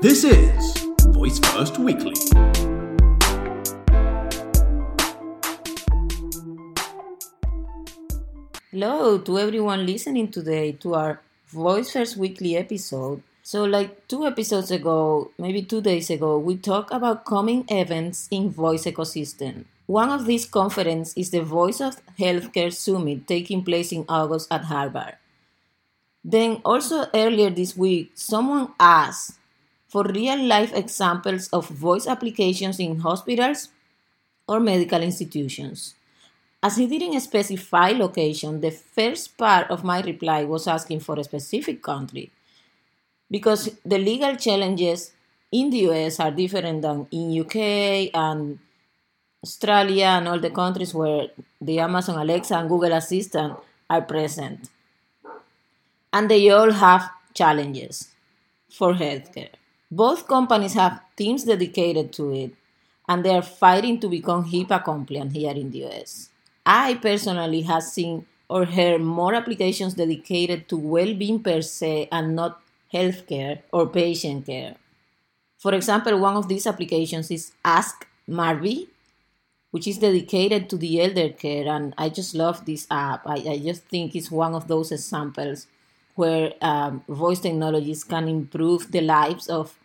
This is Voice First Weekly. Hello to everyone listening today to our Voice First Weekly episode. So, like two episodes ago, maybe two days ago, we talked about coming events in voice ecosystem. One of these conferences is the Voice of Healthcare Summit taking place in August at Harvard. Then, also earlier this week, someone asked for real life examples of voice applications in hospitals or medical institutions. As he didn't specify location, the first part of my reply was asking for a specific country because the legal challenges in the US are different than in UK and Australia and all the countries where the Amazon Alexa and Google Assistant are present. And they all have challenges for healthcare. Both companies have teams dedicated to it, and they are fighting to become HIPAA compliant here in the US. I personally have seen or heard more applications dedicated to well-being per se and not healthcare or patient care. For example, one of these applications is Ask Marvee, which is dedicated to the elder care, and I just love this app. I, I just think it's one of those examples where um, voice technologies can improve the lives of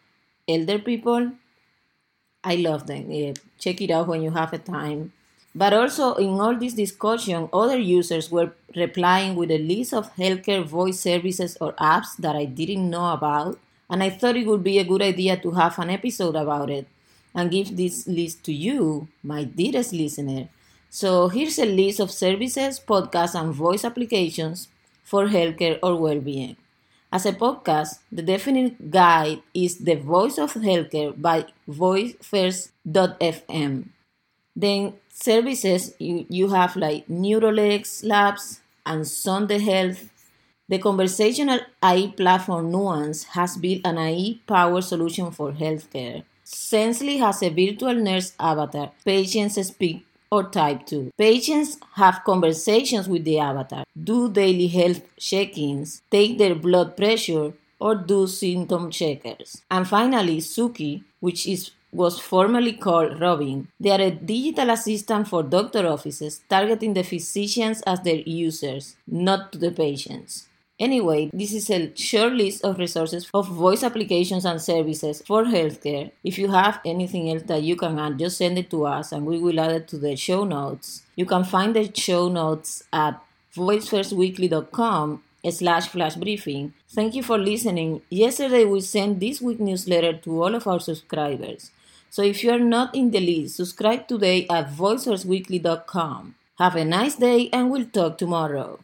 elder people. I love them. Yeah, check it out when you have a time. But also, in all this discussion, other users were replying with a list of healthcare voice services or apps that I didn't know about, and I thought it would be a good idea to have an episode about it and give this list to you, my dearest listener. So, here's a list of services, podcasts, and voice applications for healthcare or well being. As a podcast, the definite guide is The Voice of Healthcare by VoiceFirst.fm. Then services you, you have like Neurolex Labs and Sonde Health. The conversational AI platform Nuance has built an AI powered solution for healthcare. Sensely has a virtual nurse avatar. Patients speak or type 2. Patients have conversations with the avatar, do daily health check ins, take their blood pressure, or do symptom checkers. And finally, Suki, which is was formerly called Robin. They are a digital assistant for doctor offices targeting the physicians as their users, not to the patients. Anyway, this is a short list of resources of voice applications and services for healthcare. If you have anything else that you can add, just send it to us and we will add it to the show notes. You can find the show notes at voicefirstweekly.com slash flash briefing. Thank you for listening. Yesterday we sent this week newsletter to all of our subscribers. So if you are not in the list, subscribe today at voicefirstweekly.com. Have a nice day and we'll talk tomorrow.